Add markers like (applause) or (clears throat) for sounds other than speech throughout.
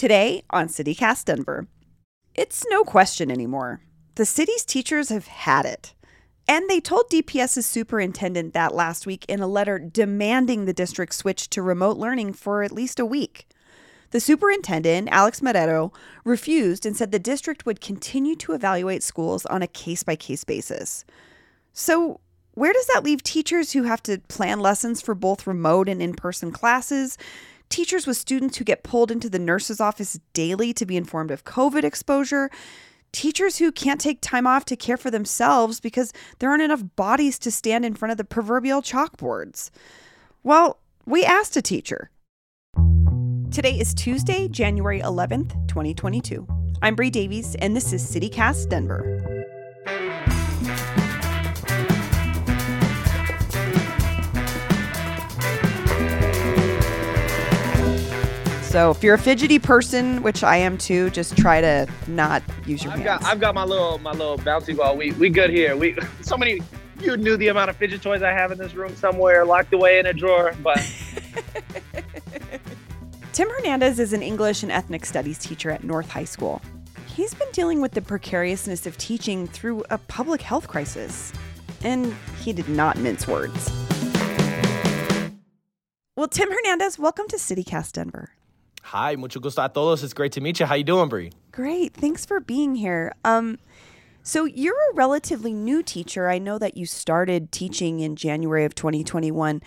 Today on CityCast Denver. It's no question anymore. The city's teachers have had it. And they told DPS's superintendent that last week in a letter demanding the district switch to remote learning for at least a week. The superintendent, Alex Marrero, refused and said the district would continue to evaluate schools on a case by case basis. So, where does that leave teachers who have to plan lessons for both remote and in person classes? Teachers with students who get pulled into the nurse's office daily to be informed of COVID exposure? Teachers who can't take time off to care for themselves because there aren't enough bodies to stand in front of the proverbial chalkboards? Well, we asked a teacher. Today is Tuesday, January 11th, 2022. I'm Bree Davies, and this is CityCast Denver. So if you're a fidgety person, which I am too, just try to not use your I've hands. got I've got my little my little bouncy ball. We we good here. We (laughs) so many you knew the amount of fidget toys I have in this room somewhere locked away in a drawer, but (laughs) Tim Hernandez is an English and ethnic studies teacher at North High School. He's been dealing with the precariousness of teaching through a public health crisis. And he did not mince words. Well, Tim Hernandez, welcome to CityCast Denver. Hi, mucho gusto a todos. It's great to meet you. How you doing, Bree? Great. Thanks for being here. Um, so you're a relatively new teacher. I know that you started teaching in January of 2021.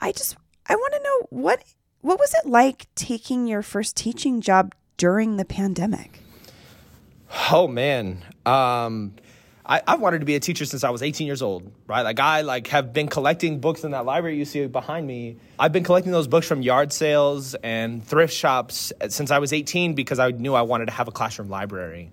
I just I want to know what what was it like taking your first teaching job during the pandemic? Oh man, um, I, I've wanted to be a teacher since I was 18 years old. Right, like I like have been collecting books in that library you see behind me. I've been collecting those books from yard sales and thrift shops since I was 18 because I knew I wanted to have a classroom library.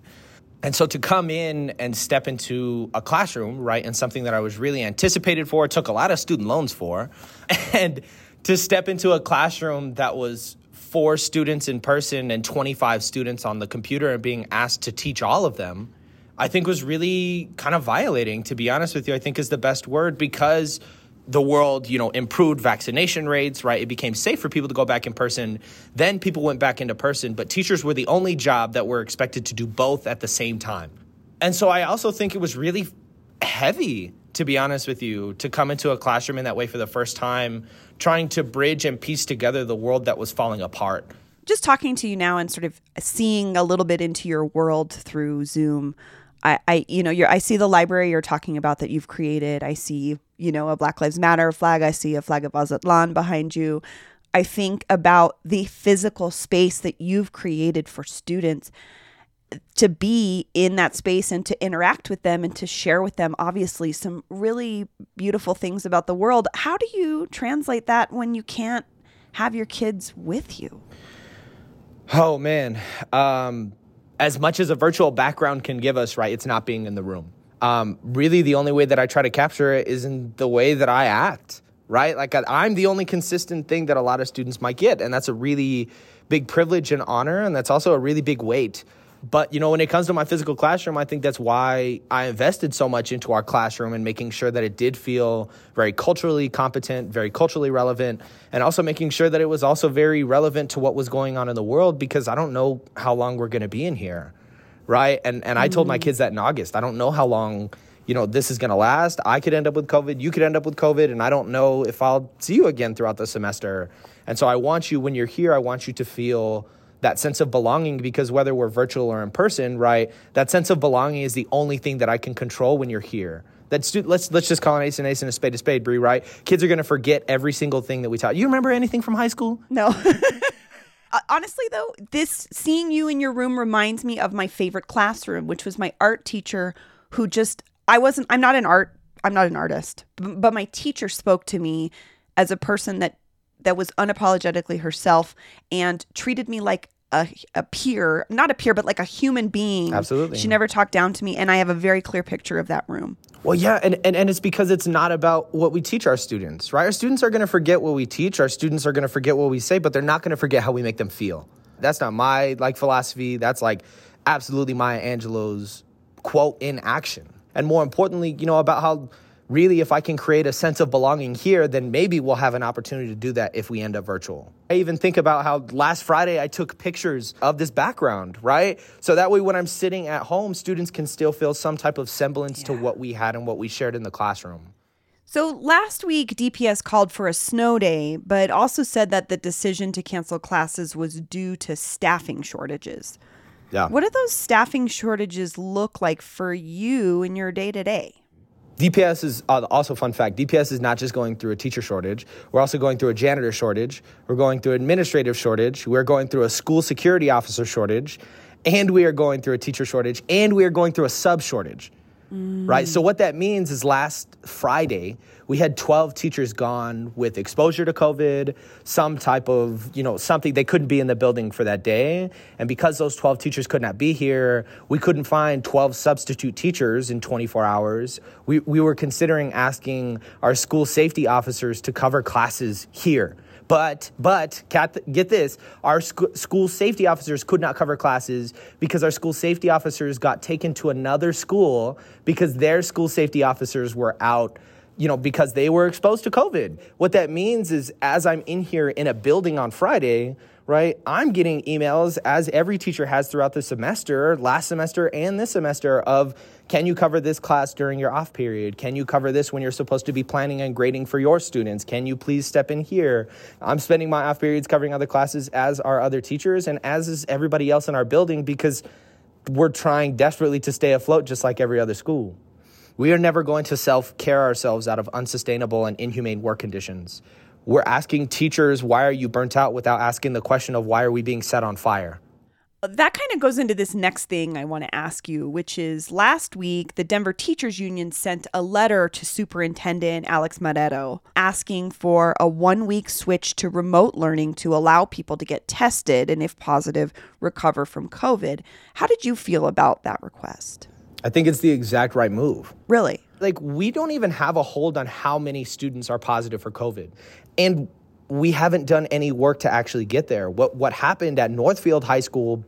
And so to come in and step into a classroom, right, and something that I was really anticipated for, took a lot of student loans for, (laughs) and to step into a classroom that was four students in person and 25 students on the computer and being asked to teach all of them, I think was really kind of violating, to be honest with you, I think is the best word because the world, you know, improved vaccination rates, right? It became safe for people to go back in person. Then people went back into person, but teachers were the only job that were expected to do both at the same time. And so I also think it was really heavy, to be honest with you, to come into a classroom in that way for the first time, trying to bridge and piece together the world that was falling apart. Just talking to you now and sort of seeing a little bit into your world through Zoom. I, I you know, you're, I see the library you're talking about that you've created. I see, you know, a Black Lives Matter flag. I see a flag of Aztlan behind you. I think about the physical space that you've created for students to be in that space and to interact with them and to share with them obviously some really beautiful things about the world. How do you translate that when you can't have your kids with you? Oh man, um, as much as a virtual background can give us, right? It's not being in the room. Um, really, the only way that I try to capture it is in the way that I act, right? Like I'm the only consistent thing that a lot of students might get, and that's a really big privilege and honor, and that's also a really big weight. But you know, when it comes to my physical classroom, I think that's why I invested so much into our classroom and making sure that it did feel very culturally competent, very culturally relevant, and also making sure that it was also very relevant to what was going on in the world because I don't know how long we're going to be in here, right? And and I told my mm-hmm. kids that in August. I don't know how long you know this is going to last. I could end up with COVID, you could end up with COVID, and I don't know if I'll see you again throughout the semester. And so I want you when you're here, I want you to feel that sense of belonging because whether we're virtual or in person, right, that sense of belonging is the only thing that I can control when you're here. That stu- let's let's just call an ace an ace and a spade a spade, Bree, right? Kids are gonna forget every single thing that we taught. You remember anything from high school? No. (laughs) Uh, Honestly, though, this seeing you in your room reminds me of my favorite classroom, which was my art teacher who just, I wasn't, I'm not an art, I'm not an artist, but my teacher spoke to me as a person that that was unapologetically herself and treated me like a, a peer, not a peer, but like a human being. Absolutely. She never talked down to me. And I have a very clear picture of that room. Well, yeah, and, and, and it's because it's not about what we teach our students, right? Our students are going to forget what we teach. Our students are going to forget what we say, but they're not going to forget how we make them feel. That's not my like philosophy. That's like absolutely Maya Angelou's quote in action. And more importantly, you know, about how really, if I can create a sense of belonging here, then maybe we'll have an opportunity to do that if we end up virtual. I even think about how last Friday I took pictures of this background, right? So that way, when I'm sitting at home, students can still feel some type of semblance yeah. to what we had and what we shared in the classroom. So last week, DPS called for a snow day, but also said that the decision to cancel classes was due to staffing shortages. Yeah. What do those staffing shortages look like for you in your day to day? DPS is uh, also fun fact. DPS is not just going through a teacher shortage. We're also going through a janitor shortage. We're going through administrative shortage. We're going through a school security officer shortage, and we are going through a teacher shortage, and we are going through a sub shortage. Mm. Right? So, what that means is last Friday, we had 12 teachers gone with exposure to COVID, some type of, you know, something they couldn't be in the building for that day. And because those 12 teachers could not be here, we couldn't find 12 substitute teachers in 24 hours. We, we were considering asking our school safety officers to cover classes here but, but, get this, our sc- school safety officers could not cover classes because our school safety officers got taken to another school because their school safety officers were out you know, because they were exposed to COVID. What that means is as I'm in here in a building on Friday, right, I'm getting emails, as every teacher has throughout the semester, last semester and this semester, of can you cover this class during your off period? Can you cover this when you're supposed to be planning and grading for your students? Can you please step in here? I'm spending my off periods covering other classes, as are other teachers, and as is everybody else in our building because we're trying desperately to stay afloat just like every other school. We are never going to self care ourselves out of unsustainable and inhumane work conditions. We're asking teachers, why are you burnt out, without asking the question of why are we being set on fire? that kind of goes into this next thing I want to ask you, which is last week, the Denver Teachers Union sent a letter to Superintendent Alex Marrero asking for a one week switch to remote learning to allow people to get tested and, if positive, recover from COVID. How did you feel about that request? I think it's the exact right move. Really? Like, we don't even have a hold on how many students are positive for COVID. And we haven't done any work to actually get there. What what happened at Northfield High School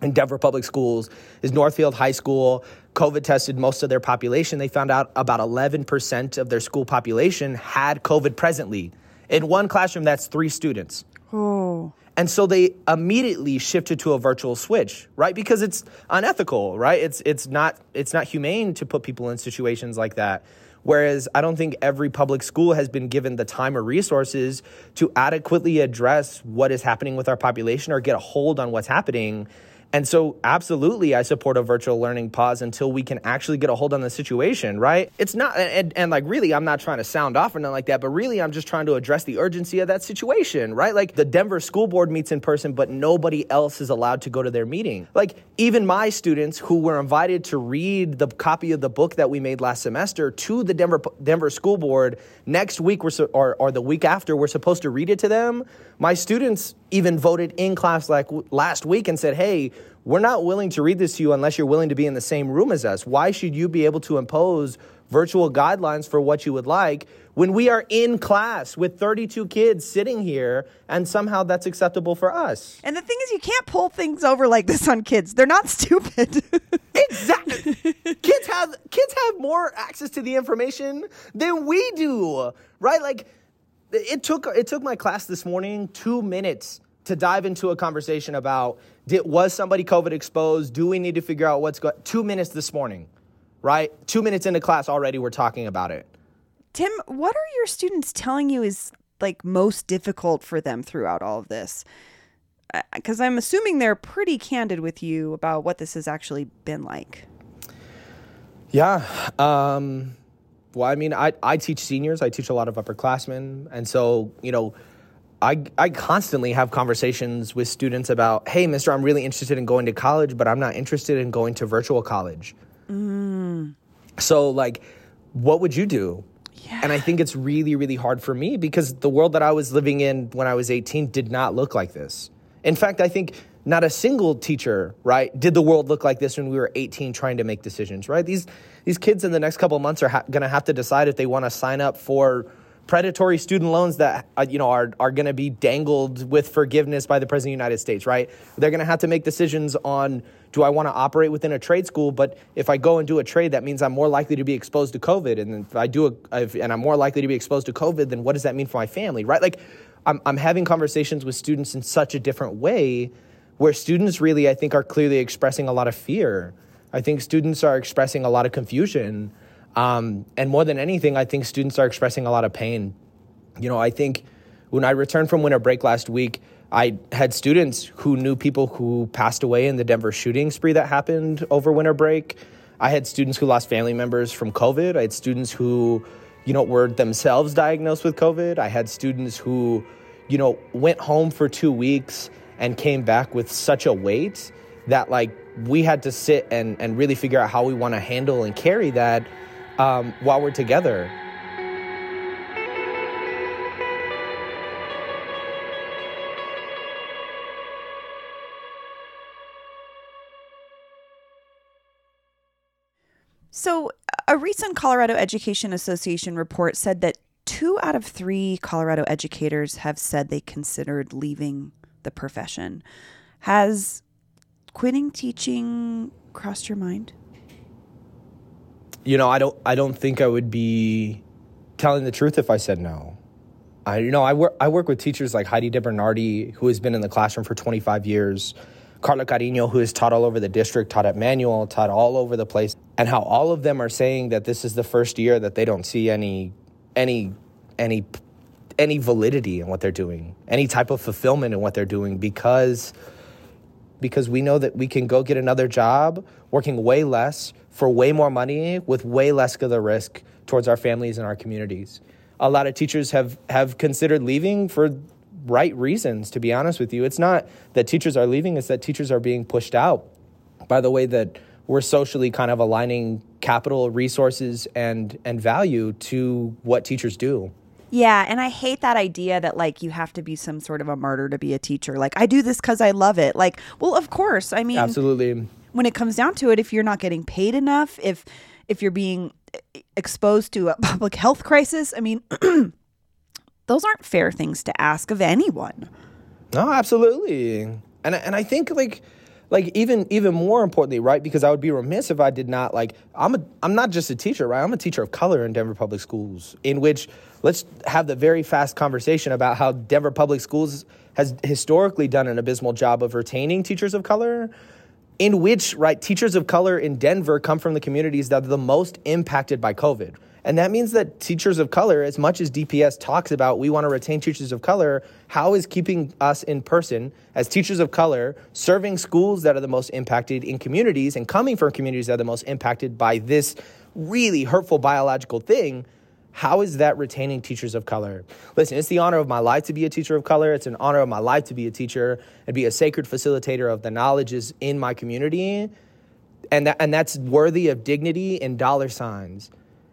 in Denver Public Schools is Northfield High School COVID tested most of their population. They found out about 11% of their school population had COVID presently. In one classroom, that's three students. Oh. And so they immediately shifted to a virtual switch, right? Because it's unethical, right? It's it's not it's not humane to put people in situations like that. Whereas I don't think every public school has been given the time or resources to adequately address what is happening with our population or get a hold on what's happening and so, absolutely, I support a virtual learning pause until we can actually get a hold on the situation, right? It's not, and, and, like, really, I'm not trying to sound off or nothing like that, but really, I'm just trying to address the urgency of that situation, right? Like, the Denver School Board meets in person, but nobody else is allowed to go to their meeting. Like, even my students who were invited to read the copy of the book that we made last semester to the Denver, Denver School Board next week, we're or, or the week after, we're supposed to read it to them. My students even voted in class like last week and said, hey, we're not willing to read this to you unless you're willing to be in the same room as us. Why should you be able to impose virtual guidelines for what you would like when we are in class with 32 kids sitting here and somehow that's acceptable for us? And the thing is, you can't pull things over like this on kids. They're not (laughs) stupid. exactly. (laughs) kids have kids have more access to the information than we do, right? Like it took it took my class this morning 2 minutes to dive into a conversation about did, was somebody COVID exposed? Do we need to figure out what's going? Two minutes this morning, right? Two minutes into class already, we're talking about it. Tim, what are your students telling you is like most difficult for them throughout all of this? Because I'm assuming they're pretty candid with you about what this has actually been like. Yeah. Um, well, I mean, I, I teach seniors, I teach a lot of upperclassmen. And so, you know, I, I constantly have conversations with students about, hey, mister, I'm really interested in going to college, but I'm not interested in going to virtual college. Mm. So, like, what would you do? Yeah. And I think it's really, really hard for me because the world that I was living in when I was 18 did not look like this. In fact, I think not a single teacher, right, did the world look like this when we were 18 trying to make decisions, right? These, these kids in the next couple months are ha- going to have to decide if they want to sign up for predatory student loans that uh, you know are are going to be dangled with forgiveness by the president of the United States, right? They're going to have to make decisions on do I want to operate within a trade school, but if I go and do a trade, that means I'm more likely to be exposed to COVID, and if I do a, if, and I'm more likely to be exposed to COVID, then what does that mean for my family, right? Like, I'm I'm having conversations with students in such a different way, where students really, I think, are clearly expressing a lot of fear. I think students are expressing a lot of confusion. Um, and more than anything, I think students are expressing a lot of pain. You know, I think when I returned from winter break last week, I had students who knew people who passed away in the Denver shooting spree that happened over winter break. I had students who lost family members from COVID. I had students who, you know, were themselves diagnosed with COVID. I had students who, you know, went home for two weeks and came back with such a weight that, like, we had to sit and, and really figure out how we want to handle and carry that um, while we're together. So, a recent Colorado Education Association report said that two out of three Colorado educators have said they considered leaving the profession. Has quitting teaching crossed your mind? you know, I don't I don't think I would be telling the truth if I said no. I you know, I work I work with teachers like Heidi DeBernardi, who has been in the classroom for 25 years, Carla Carino, who has taught all over the district, taught at Manual, taught all over the place, and how all of them are saying that this is the first year that they don't see any any any any validity in what they're doing, any type of fulfillment in what they're doing because because we know that we can go get another job working way less for way more money with way less of the risk towards our families and our communities. A lot of teachers have, have considered leaving for right reasons, to be honest with you. It's not that teachers are leaving, it's that teachers are being pushed out by the way that we're socially kind of aligning capital, resources, and, and value to what teachers do. Yeah, and I hate that idea that like you have to be some sort of a martyr to be a teacher. Like I do this cuz I love it. Like, well, of course. I mean Absolutely. When it comes down to it, if you're not getting paid enough, if if you're being exposed to a (laughs) public health crisis, I mean (clears throat) those aren't fair things to ask of anyone. No, absolutely. And and I think like like even even more importantly, right? Because I would be remiss if I did not like I'm a I'm not just a teacher, right? I'm a teacher of color in Denver Public Schools, in which let's have the very fast conversation about how Denver Public Schools has historically done an abysmal job of retaining teachers of color. In which, right, teachers of color in Denver come from the communities that are the most impacted by COVID. And that means that teachers of color, as much as DPS talks about we want to retain teachers of color, how is keeping us in person as teachers of color, serving schools that are the most impacted in communities and coming from communities that are the most impacted by this really hurtful biological thing? How is that retaining teachers of color? Listen, it's the honor of my life to be a teacher of color. It's an honor of my life to be a teacher and be a sacred facilitator of the knowledges in my community. And, that, and that's worthy of dignity and dollar signs.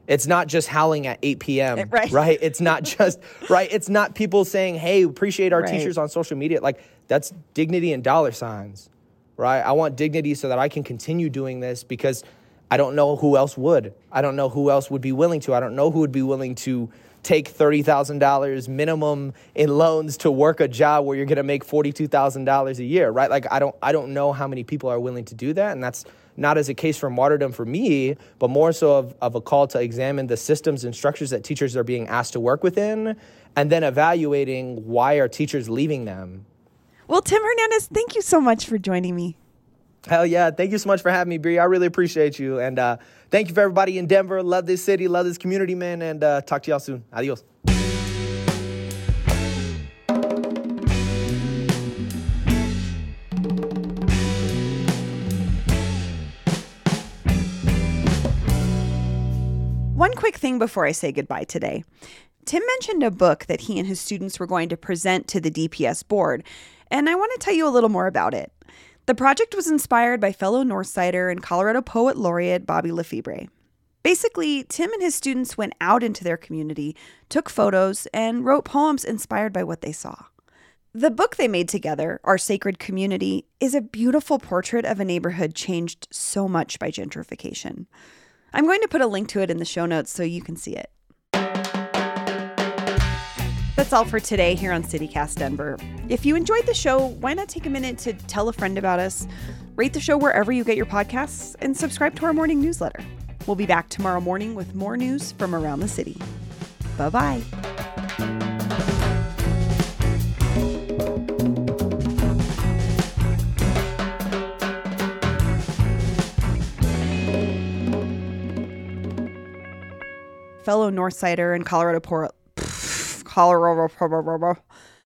It's not just howling at 8 p.m. Eh, right. right? It's not just (laughs) right. It's not people saying, "Hey, appreciate our Right. teachers on social media." Like that's dignity and dollar signs, right? I want dignity so that I can continue doing this because I don't know who else would. I don't know who else would be willing to. I don't know who would be willing to take thirty thousand dollars minimum in loans to work a job where you're going to make forty two thousand dollars a year, right? Like I don't, I don't know how many people are willing to do that, and that's not as a case for martyrdom for me, but more so of, of a call to examine the systems and structures that teachers are being asked to work within, and then evaluating why are teachers leaving them. Well, Tim Hernandez, thank you so much for joining me. Hell yeah. Thank you so much for having me, Bree. I really appreciate you. And uh, thank you for everybody in Denver. Love this city, love this community, man. And uh, talk to y'all soon. Adios. One quick thing before I say goodbye today. Tim mentioned a book that he and his students were going to present to the DPS board, and I want to tell you a little more about it. The project was inspired by fellow Northsider and Colorado Poet Laureate Bobby LeFebre. Basically, Tim and his students went out into their community, took photos, and wrote poems inspired by what they saw. The book they made together, Our Sacred Community, is a beautiful portrait of a neighborhood changed so much by gentrification. I'm going to put a link to it in the show notes so you can see it. That's all for today here on CityCast Denver. If you enjoyed the show, why not take a minute to tell a friend about us, rate the show wherever you get your podcasts, and subscribe to our morning newsletter. We'll be back tomorrow morning with more news from around the city. Bye bye. fellow Northsider and Colorado Port, Colorado